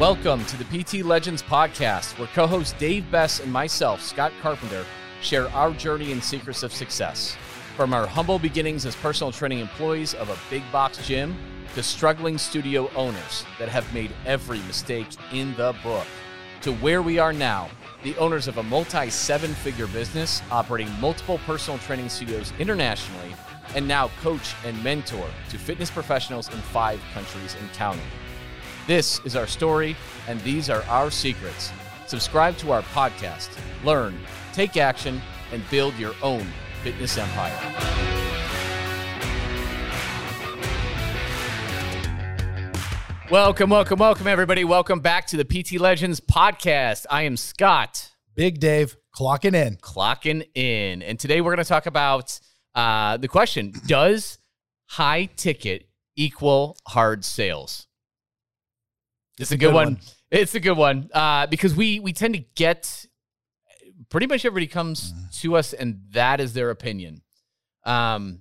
Welcome to the PT Legends podcast, where co host Dave Bess and myself, Scott Carpenter, share our journey and secrets of success. From our humble beginnings as personal training employees of a big box gym to struggling studio owners that have made every mistake in the book, to where we are now, the owners of a multi seven figure business operating multiple personal training studios internationally, and now coach and mentor to fitness professionals in five countries and counting. This is our story, and these are our secrets. Subscribe to our podcast, learn, take action, and build your own fitness empire. Welcome, welcome, welcome, everybody. Welcome back to the PT Legends podcast. I am Scott. Big Dave clocking in. Clocking in. And today we're going to talk about uh, the question Does high ticket equal hard sales? It's, a good, good one. one. It's a good one uh, because we we tend to get pretty much everybody comes mm. to us and that is their opinion. Um,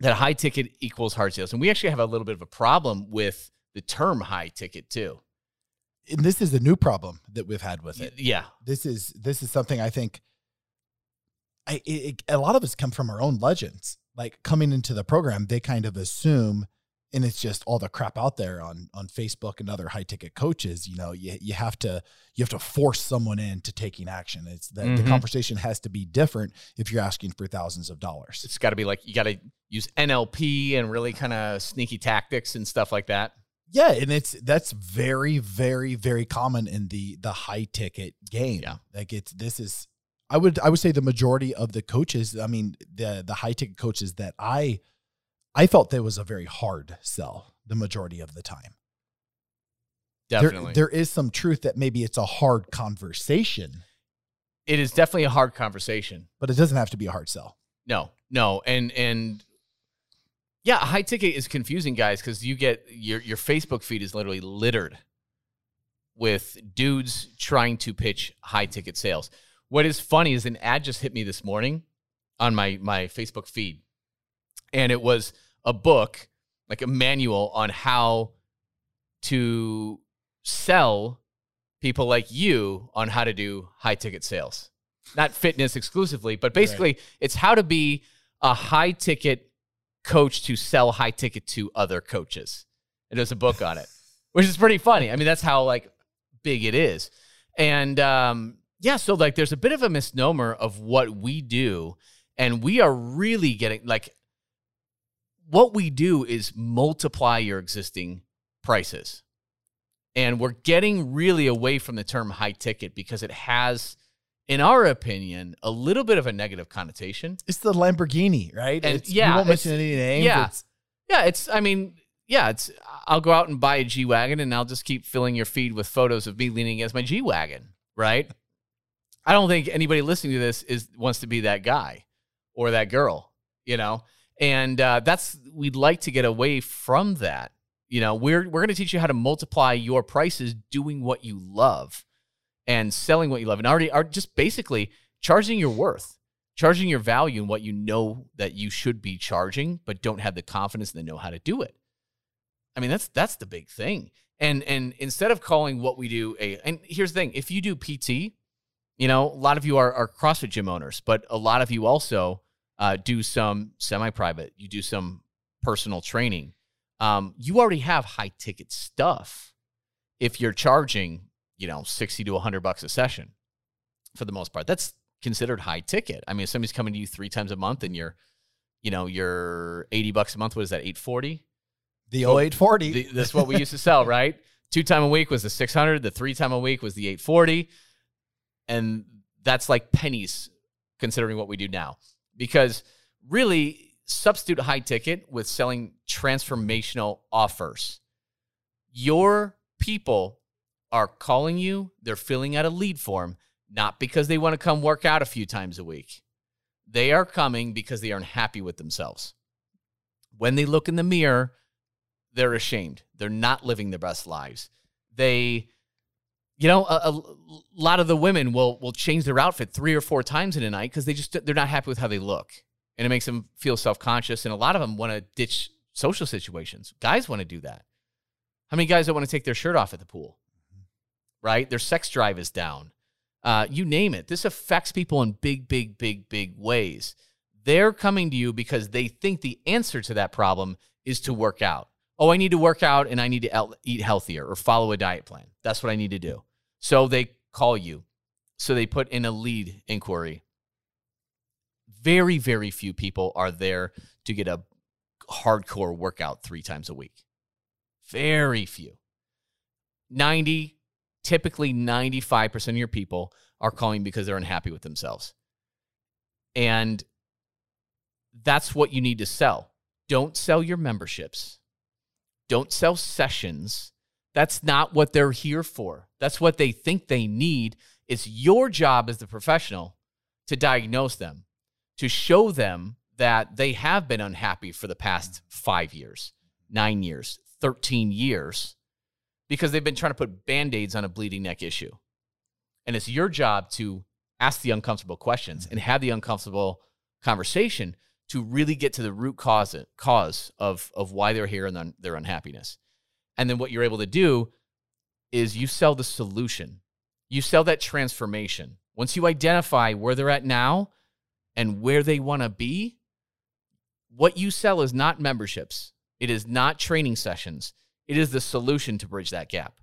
that high ticket equals hard sales, and we actually have a little bit of a problem with the term high ticket too. And this is a new problem that we've had with it. Yeah, this is this is something I think. I it, a lot of us come from our own legends. Like coming into the program, they kind of assume and it's just all the crap out there on on Facebook and other high ticket coaches. You know, you you have to you have to force someone into taking action. It's the, mm-hmm. the conversation has to be different if you're asking for thousands of dollars. It's got to be like you got to use NLP and really kind of sneaky tactics and stuff like that. Yeah, and it's that's very very very common in the the high ticket game. Yeah, like it's this is I would I would say the majority of the coaches. I mean the the high ticket coaches that I I felt that was a very hard sell the majority of the time. Definitely. There, there is some truth that maybe it's a hard conversation. It is definitely a hard conversation. But it doesn't have to be a hard sell. No, no. And and yeah, high ticket is confusing, guys, because you get your your Facebook feed is literally littered with dudes trying to pitch high ticket sales. What is funny is an ad just hit me this morning on my my Facebook feed. And it was a book, like a manual on how to sell people like you on how to do high ticket sales. Not fitness exclusively, but basically right. it's how to be a high ticket coach to sell high ticket to other coaches. And there's a book on it, which is pretty funny. I mean, that's how like big it is. And um, yeah, so like there's a bit of a misnomer of what we do. And we are really getting like what we do is multiply your existing prices. And we're getting really away from the term high ticket because it has, in our opinion, a little bit of a negative connotation. It's the Lamborghini, right? And it's, yeah, you won't mention any names. Yeah, it's, yeah. It's. I mean, yeah. It's. I'll go out and buy a G wagon, and I'll just keep filling your feed with photos of me leaning against my G wagon. Right. I don't think anybody listening to this is wants to be that guy or that girl. You know and uh, that's we'd like to get away from that. You know, we're we're going to teach you how to multiply your prices doing what you love and selling what you love, and already are just basically charging your worth, charging your value and what you know that you should be charging, but don't have the confidence and the know how to do it. I mean, that's that's the big thing. And and instead of calling what we do a and here's the thing, if you do PT, you know, a lot of you are, are CrossFit gym owners, but a lot of you also uh, do some semi-private, you do some personal training. Um, you already have high ticket stuff. If you're charging, you know, sixty to hundred bucks a session, for the most part, that's considered high ticket. I mean, if somebody's coming to you three times a month and you're, you know, you're eighty bucks a month. What is that? Eight forty. The 0840. that's what we used to sell, right? Two time a week was the 600. The three time a week was the 840. And that's like pennies considering what we do now because really substitute high ticket with selling transformational offers. Your people are calling you, they're filling out a lead form, not because they want to come work out a few times a week. They are coming because they aren't happy with themselves. When they look in the mirror, they're ashamed. They're not living their best lives. They you know, a, a, lot of the women will will change their outfit three or four times in a night because they just they're not happy with how they look, and it makes them feel self conscious. And a lot of them want to ditch social situations. Guys want to do that. How many guys don't want to take their shirt off at the pool? right? Their sex drive is down. Uh, you name it. This affects people in big, big, big, big ways. They're coming to you because they think the answer to that problem is to work out. Oh, I need to work out and I need to eat healthier or follow a diet plan. That's what I need to do. So they call you. So they put in a lead inquiry. Very, very few people are there to get a hardcore workout three times a week. Very few. 90, typically 95% of your people are calling because they're unhappy with themselves. And that's what you need to sell. Don't sell your memberships. Don't sell sessions. That's not what they're here for. That's what they think they need. It's your job as the professional to diagnose them, to show them that they have been unhappy for the past five years, nine years, 13 years, because they've been trying to put band aids on a bleeding neck issue. And it's your job to ask the uncomfortable questions and have the uncomfortable conversation to really get to the root cause cause of of why they're here and their unhappiness. And then what you're able to do is you sell the solution. You sell that transformation. Once you identify where they're at now and where they want to be, what you sell is not memberships. It is not training sessions. It is the solution to bridge that gap.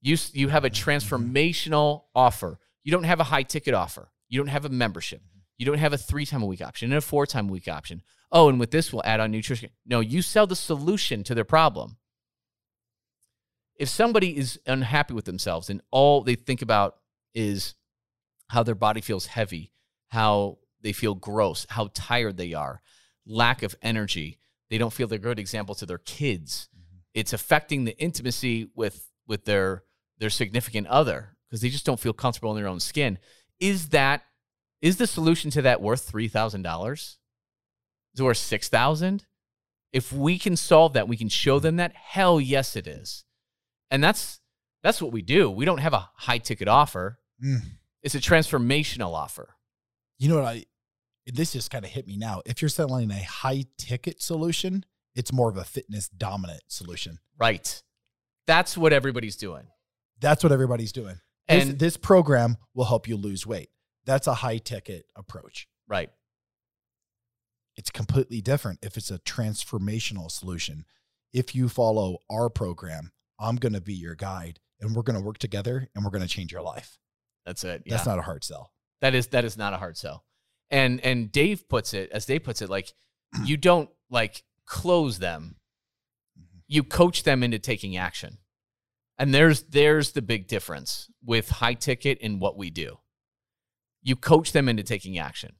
You, you have a mm-hmm. transformational offer. You don't have a high ticket offer. You don't have a membership. You don't have a three time a week option and a four time a week option. Oh, and with this, we'll add on nutrition. No, you sell the solution to their problem. If somebody is unhappy with themselves and all they think about is how their body feels heavy, how they feel gross, how tired they are, lack of energy, they don't feel they're a good example to their kids. Mm-hmm. It's affecting the intimacy with with their their significant other because they just don't feel comfortable in their own skin. Is that is the solution to that worth three thousand dollars? Is it worth six thousand? If we can solve that, we can show them that. Hell yes, it is, and that's that's what we do. We don't have a high ticket offer. Mm. It's a transformational offer. You know what I? This just kind of hit me now. If you're selling a high ticket solution, it's more of a fitness dominant solution. Right. That's what everybody's doing. That's what everybody's doing. And this, this program will help you lose weight. That's a high ticket approach. Right. It's completely different if it's a transformational solution. If you follow our program, I'm going to be your guide and we're going to work together and we're going to change your life. That's it. Yeah. That's not a hard sell. That is that is not a hard sell. And and Dave puts it as Dave puts it like you don't like close them. Mm-hmm. You coach them into taking action. And there's there's the big difference with high ticket and what we do you coach them into taking action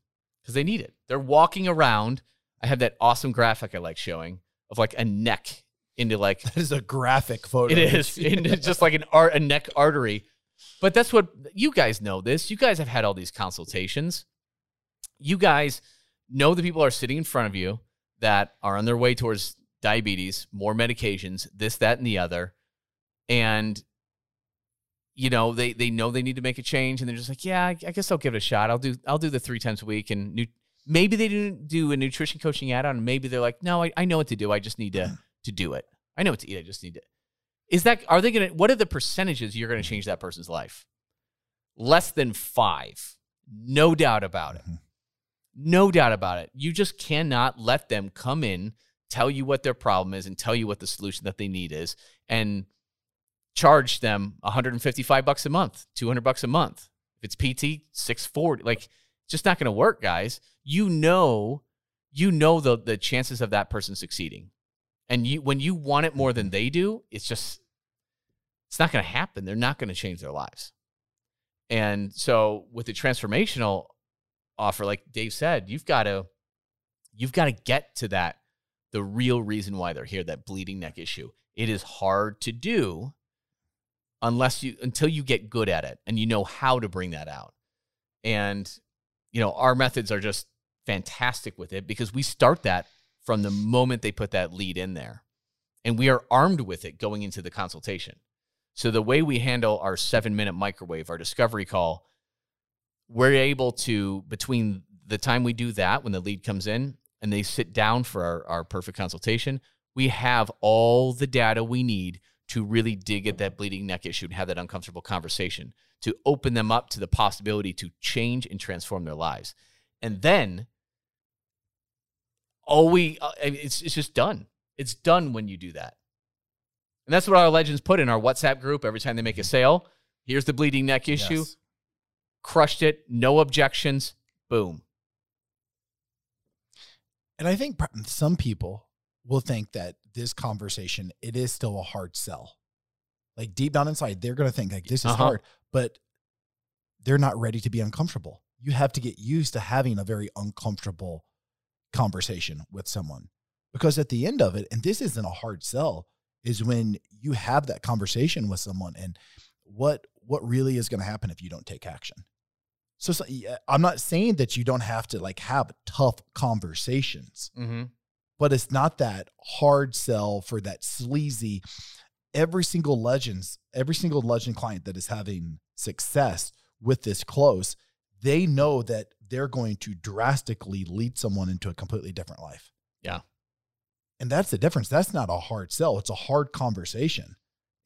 because they need it. They're walking around. I have that awesome graphic I like showing of like a neck into like that is a graphic photo. It is into just like an art a neck artery. But that's what you guys know this. You guys have had all these consultations. You guys know the people are sitting in front of you that are on their way towards diabetes, more medications, this, that, and the other. And you know they they know they need to make a change and they're just like yeah I, I guess I'll give it a shot. I'll do I'll do the three times a week and nu- maybe they didn't do a nutrition coaching add on maybe they're like no I, I know what to do. I just need to to do it. I know what to eat. I just need to is that are they gonna what are the percentages you're gonna change that person's life? Less than five. No doubt about it. Mm-hmm. no doubt about it. You just cannot let them come in tell you what their problem is and tell you what the solution that they need is and charge them 155 bucks a month, 200 bucks a month. If it's PT, 640. Like just not going to work, guys. You know, you know the the chances of that person succeeding. And you when you want it more than they do, it's just it's not going to happen. They're not going to change their lives. And so with the transformational offer like Dave said, you've got to you've got to get to that the real reason why they're here, that bleeding neck issue. It is hard to do unless you until you get good at it and you know how to bring that out. And you know, our methods are just fantastic with it because we start that from the moment they put that lead in there. And we are armed with it going into the consultation. So the way we handle our 7-minute microwave, our discovery call, we're able to between the time we do that when the lead comes in and they sit down for our, our perfect consultation, we have all the data we need to really dig at that bleeding neck issue and have that uncomfortable conversation, to open them up to the possibility to change and transform their lives. And then all we uh, it's it's just done. It's done when you do that. And that's what our legends put in our WhatsApp group every time they make a sale. Here's the bleeding neck issue. Yes. Crushed it, no objections. Boom. And I think some people will think that this conversation it is still a hard sell. Like deep down inside, they're going to think like this is Uh-huh. hard, but they're not ready to be uncomfortable. You have to get used to having a very uncomfortable conversation with someone. Because at the end of it, and this isn't a hard sell, is when you have that conversation with someone and what what really is going to happen if you don't take action. So, so I'm not saying that you don't have to like have tough conversations Mm-hmm. But it's not that hard sell for that sleazy. Every single legends, every single legend client that is having success with this close, they know that they're going to drastically lead someone into a completely different life. Yeah. And that's the difference. That's not a hard sell. It's a hard conversation.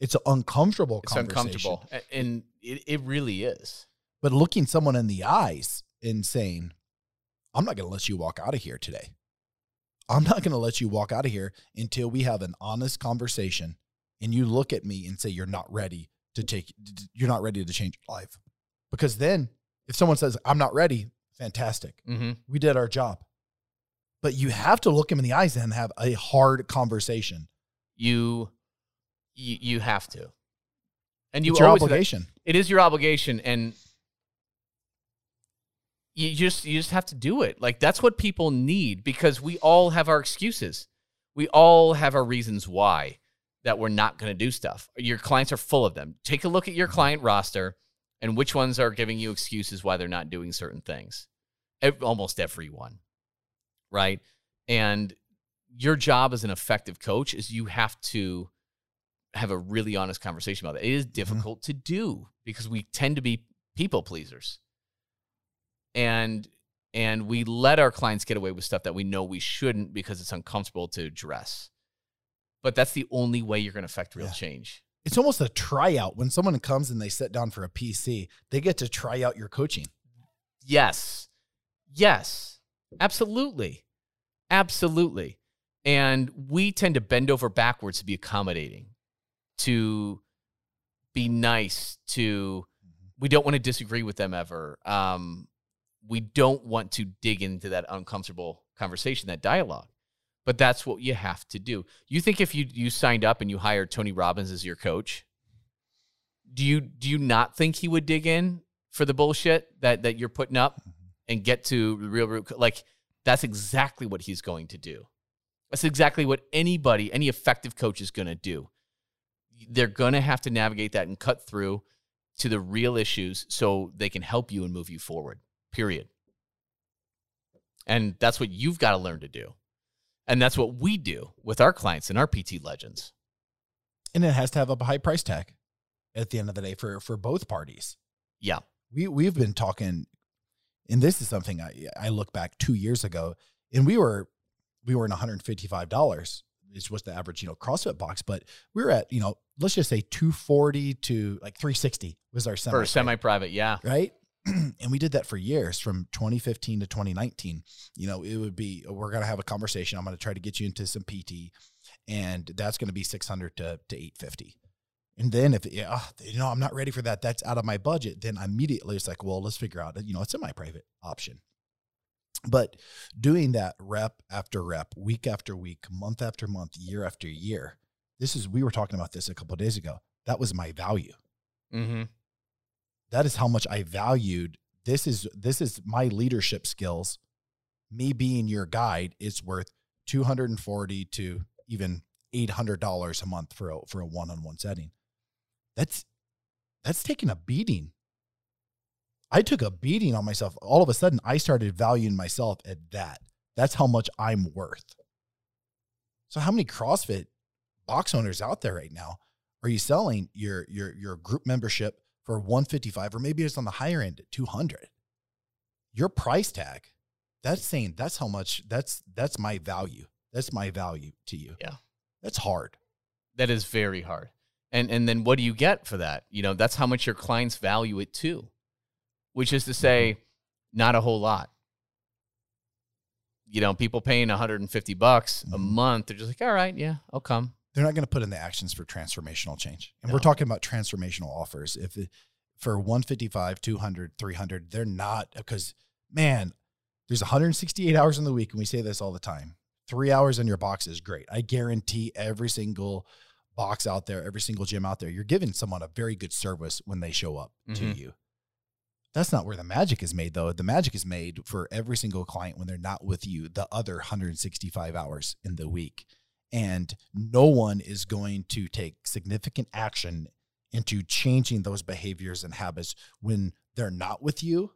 It's an uncomfortable It's conversation. uncomfortable. And it, it really is. But looking someone in the eyes and saying, I'm not going to let you walk out of here today. I'm not going to let you walk out of here until we have an honest conversation and you look at me and say you're not ready to take you're not ready to change your life. Because then if someone says I'm not ready, fantastic. Mm-hmm. We did our job. But you have to look him in the eyes and have a hard conversation. You, you you have to. And you it's your obligation. it is your obligation and you just you just have to do it. Like that's what people need because we all have our excuses. We all have our reasons why that we're not going to do stuff. Your clients are full of them. Take a look at your mm-hmm. client roster and which ones are giving you excuses why they're not doing certain things. Almost everyone right? And your job as an effective coach is you have to have a really honest conversation about it. It is mm-hmm. difficult to do because we tend to be people pleasers. And and we let our clients get away with stuff that we know we shouldn't because it's uncomfortable to address. But that's the only way you're going to affect real Yeah. change. It's almost a tryout. When someone comes and they sit down for a PC, they get to try out your coaching. Yes. Yes. Absolutely. Absolutely. And we tend to bend over backwards to be accommodating, to be nice, to we don't want to disagree with them ever. Um, we don't want to dig into that uncomfortable conversation, that dialogue. But that's what you have to do. You think if you you signed up and you hired Tony Robbins as your coach, do you do you not think he would dig in for the bullshit that that you're putting up mm-hmm. and get to the real root? Like that's exactly what he's going to do. That's exactly what anybody, any effective coach is going to do. They're going to have to navigate that and cut through to the real issues so they can help you and move you forward. Period. And that's what you've got to learn to do. And that's what we do with our clients and our PT legends. And it has to have a high price tag at the end of the day for for both parties. Yeah. We we've been talking and this is something I I look back 2 years ago and we were we were in $155 is what the average, you know, CrossFit box, but we were at, you know, let's just say 240 to like 360 was our semi For semi private, yeah. right? and we did that for years from 2015 to 2019. You know, it would be we're going to have a conversation. I'm going to try to get you into some PT and that's going to be 600 to to 850. And then if yeah, ah, you know, I'm not ready for that. That's out of my budget. Then immediately it's like, well, let's figure out, you know, it's a semi-private option. But doing that rep after rep, week after week, month after month, year after year. This is we were talking about this a couple days ago. That was my value Mm-hmm. That is how much I valued this is this is my leadership skills. Me being your guide is worth 240 to even $800 a month for a for a one-on-one setting. That's that's taking a beating. I took a beating on myself. All of a sudden I started valuing myself at that. That's how much I'm worth. So how many CrossFit box owners out there right now are you selling your your your group membership for 155 or maybe it's on the higher end at 200 your price tag that's saying that's how much that's that's my value that's my value to you Yeah. that's hard That is very hard. And and then what do you get for that? You know, that's how much your clients value it too. Which is to say, not a whole lot. You know, people paying 150 bucks a Mhm. month, they're just like, all right, yeah, I'll come. They're not going to put in the actions for transformational change. And No. we're talking about transformational offers. If it, for 155, 200, 300, they're not because man, there's 168 hours in the week and we say this all the time. 3 hours in your box is great. I guarantee every single box out there, every single gym out there, you're giving someone a very good service when they show up to Mhm. you. That's not where the magic is made though. The magic is made for every single client when they're not with you the other 165 hours in the week and no one is going to take significant action into changing those behaviors and habits when they're not with you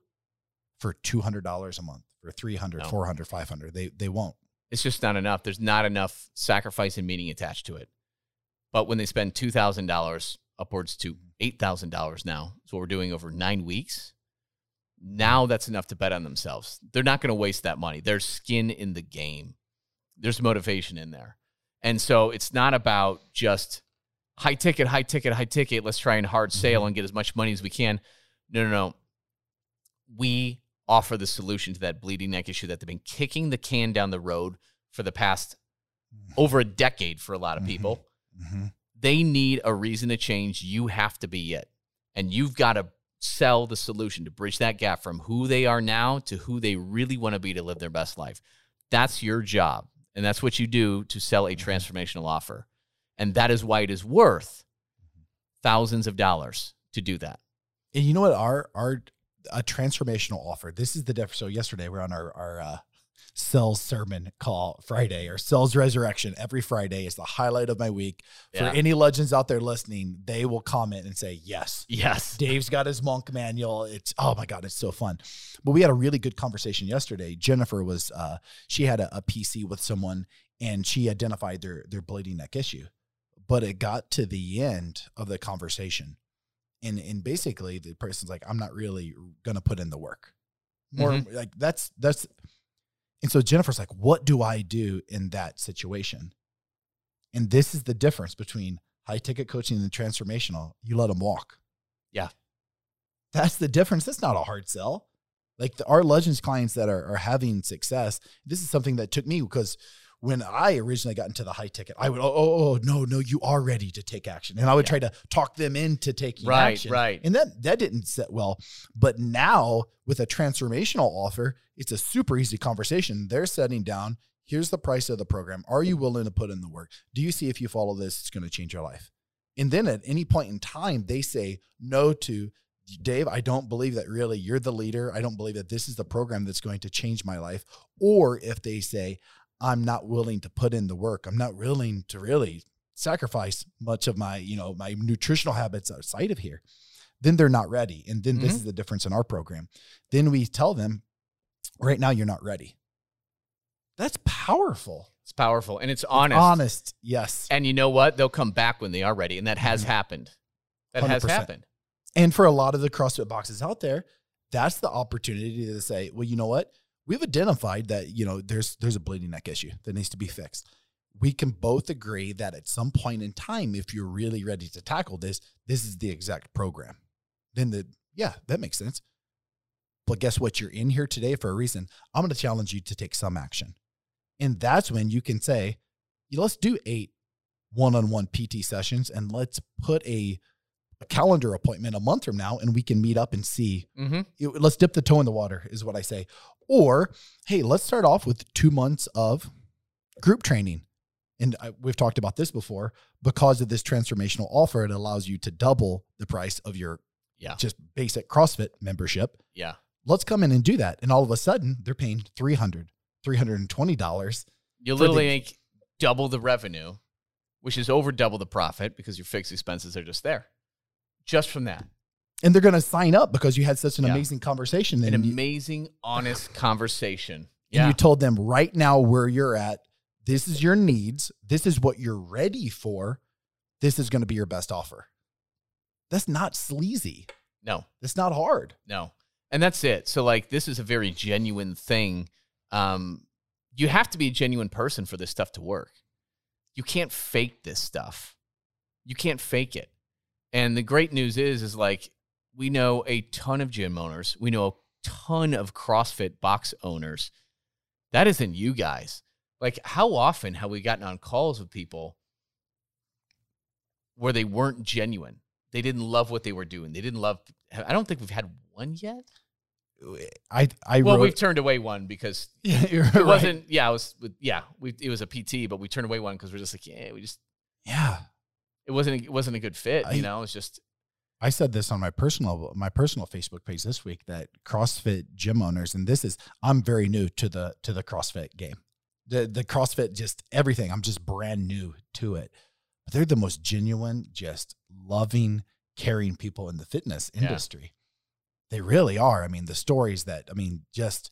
for $200 a month for 300 No. 400 500 they they won't It's just not enough. There's not enough sacrifice and meaning attached to it. But when they spend $2,000 upwards to $8,000 now, is what we're doing over nine weeks. Now that's enough to bet on themselves. They're not going to waste that money. There's skin in the game, there's motivation in there. And so it's not about just high ticket, high ticket, high ticket. Let's try and hard sale and get as much money as we can. No, no, no. We offer the solution to that bleeding neck issue that they've been kicking the can down the road for the past over a decade for a lot of Mhm. people. Mhm. They need a reason to change. You have to be it. And you've got to sell the solution to bridge that gap from who they are now to who they really want to be to live their best life. That's your job. And that's what you do to sell a transformational offer. And that is why it is worth thousands of dollars to do that. and you know what our our a transformational offer this is the difference so yesterday we're on our our uh sales sermon call friday or sales resurrection every friday is the highlight of my week Yeah. for any legends out there listening they will comment and say yes Yes. Dave's got his monk manual. It's oh my god, it's so fun. But we had a really good conversation yesterday. Jennifer was uh she had a, a PC with someone and she identified their their bleeding neck issue. But it got to the end of the conversation. And and basically the person's like, I'm not really gonna put in the work. More like that's that's and so Jennifer's like, what do I do in that situation? And this is the difference between high ticket coaching and transformational. You let them walk. Yeah. That's the difference. That's not a hard sell. Like the, our Legends clients that are, are having success, this is something that took me because when I originally got into the high ticket, I would, oh, oh, oh, no, no, you are ready to take action. And I would Yeah. try to talk them into taking Right, action. right. And that that didn't set well. But now with a transformational offer, it's a super easy conversation. They're setting down, here's the price of the program. Are you willing to put in the work? Do you see if you follow this, it's going to change your life? And then at any point in time, they say no to Dave, I don't believe that really you're the leader. I don't believe that this is the program that's going to change my life. Or if they say, I'm not willing to put in the work, I'm not willing to really sacrifice much of my, you know, my nutritional habits outside of here, then they're not ready. And then this Mhm. is the difference in our program. Then we tell them, right now you're not ready. That's powerful. It's powerful and it's honest. Honest. Yes. And you know what? They'll come back when they are ready. And that has Mhm. happened. That has 100%. happened. And for a lot of the CrossFit boxes out there, that's the opportunity to say, well, you know what? We've identified that, you know, there's there's a bleeding neck issue that needs to be fixed. We can both agree that at some point in time, if you're really ready to tackle this, this is the exact program. Then the yeah, that makes sense. But guess what? You're in here today for a reason. I'm going to challenge you to take some action. And that's when you can say, "Yeah, let's do eight one-on-one PT sessions and let's put a a calendar appointment a month from now and we can meet up and see Mm-hmm. it- let's dip the toe in the water is what i say or hey let's start off with two months of group training and I, we've talked about this before because of this transformational offer it allows you to double the price of your Yeah. just basic crossfit membership Yeah. let's come in and do that and all of a sudden they're paying 300 $320. You literally the- make double the revenue, which is over double the profit because your fixed expenses are just there. Just from that. And they're going to sign up because you had such an Yeah. amazing conversation An and you- amazing, honest conversation. and Yeah. you told them right now where you're at this is your needs this is what you're ready for this is going to be your best offer that's not sleazy no. that's not hard No. And that's it. So like this is a very genuine thing. Um you have to be a genuine person for this stuff to work. You can't fake this stuff. You can't fake it. And the great news is, is like we know a ton of gym owners. We know a ton of CrossFit box owners. That isn't you guys. Like, how often have we gotten on calls with people where they weren't genuine? They didn't love what they were doing. They didn't love. I don't think we've had one yet. I I Well, wrote, we've turned away one because yeah, it right. wasn't. Yeah, it was. Yeah, we, it was a PT, but we turned away one because we're just like, yeah, we just yeah. it wasn't. It wasn't a good fit. I- you know, it's just I said this on my personal my personal Facebook page this week that CrossFit gym owners and this is I'm very new to the to the CrossFit game. The the CrossFit just everything. I'm just brand new to it. But they're the most genuine, just loving, caring people in the fitness Yeah. industry. They really are. I mean, the stories that I mean, just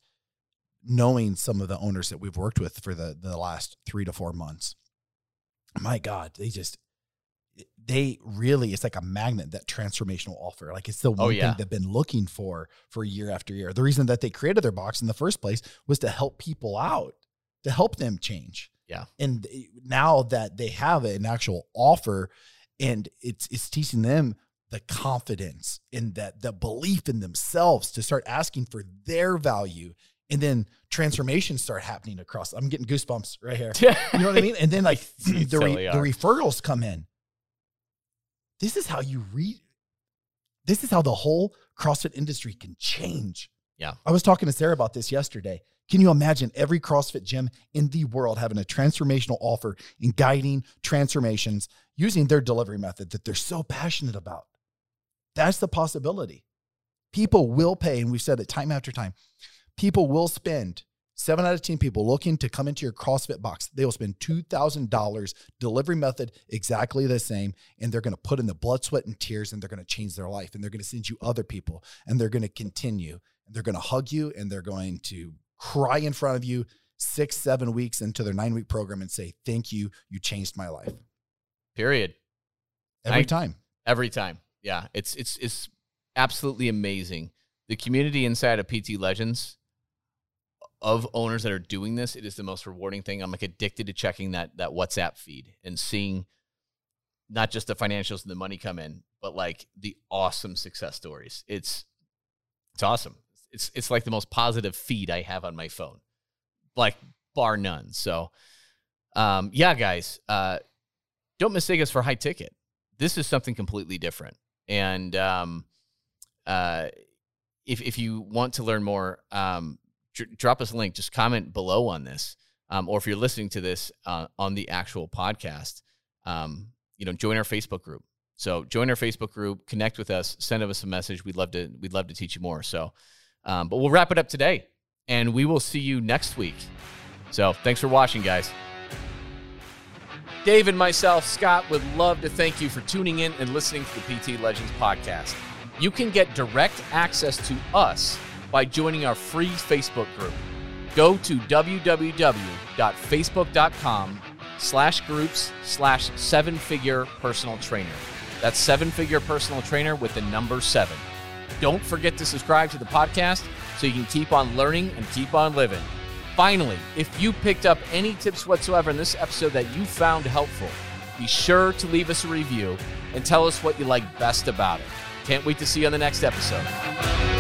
knowing some of the owners that we've worked with for the the last 3 to 4 months. My god, they just they really it's like a magnet that transformational offer like it's the oh, one Oh, yeah. thing they've been looking for for year after year the reason that they created their box in the first place was to help people out to help them change Yeah. and now that they have an actual offer and it's it's teaching them the confidence and that the belief in themselves to start asking for their value and then transformations start happening across i'm getting goosebumps right here you know what I mean? And then like the, re- the referrals come in. This is how you read. This is how the whole CrossFit industry can change. Yeah. I was talking to Sarah about this yesterday. Can you imagine every CrossFit gym in the world having a transformational offer in guiding transformations using their delivery method that they're so passionate about? That's the possibility. People will pay, and we've said it time after time. People will spend seven out of 10 people looking to come into your CrossFit box. They will spend $2,000 delivery method exactly the same. And they're going to put in the blood, sweat, and tears and they're going to change their life. And they're going to send you other people and they're going to continue. And they're going to hug you and they're going to cry in front of you six, seven weeks into their nine week program and say, Thank you. You changed my life. period. Every I- time. Every time. Yeah. It's it's it's absolutely amazing. The community inside of PT Legends of owners that are doing this, it is the most rewarding thing. I'm like addicted to checking that that WhatsApp feed and seeing not just the financials and the money come in, but like the awesome success stories. It's it's awesome. It's it's like the most positive feed I have on my phone. Like bar none. So um yeah, guys, uh don't mistake us for high ticket. This is something completely different. And um uh if if you want to learn more, um dr- drop us a link. Just comment below on this, um, or if you're listening to this uh, on the actual podcast, um, you know, join our Facebook group. So join our Facebook group, connect with us, send us a message. We'd love to we'd love to teach you more. So, um, but we'll wrap it up today, and we will see you next week. So thanks for watching, guys. Dave and myself, Scott, would love to thank you for tuning in and listening to the PT Legends podcast. You can get direct access to us by joining our free Facebook group. Go to www.facebook.com slash groups slash seven figure personal trainer. That's seven figure personal trainer with the number seven. Don't forget to subscribe to the podcast so you can keep on learning and keep on living. Finally, if you picked up any tips whatsoever in this episode that you found helpful, be sure to leave us a review and tell us what you like best about it. Can't wait to see you on the next episode.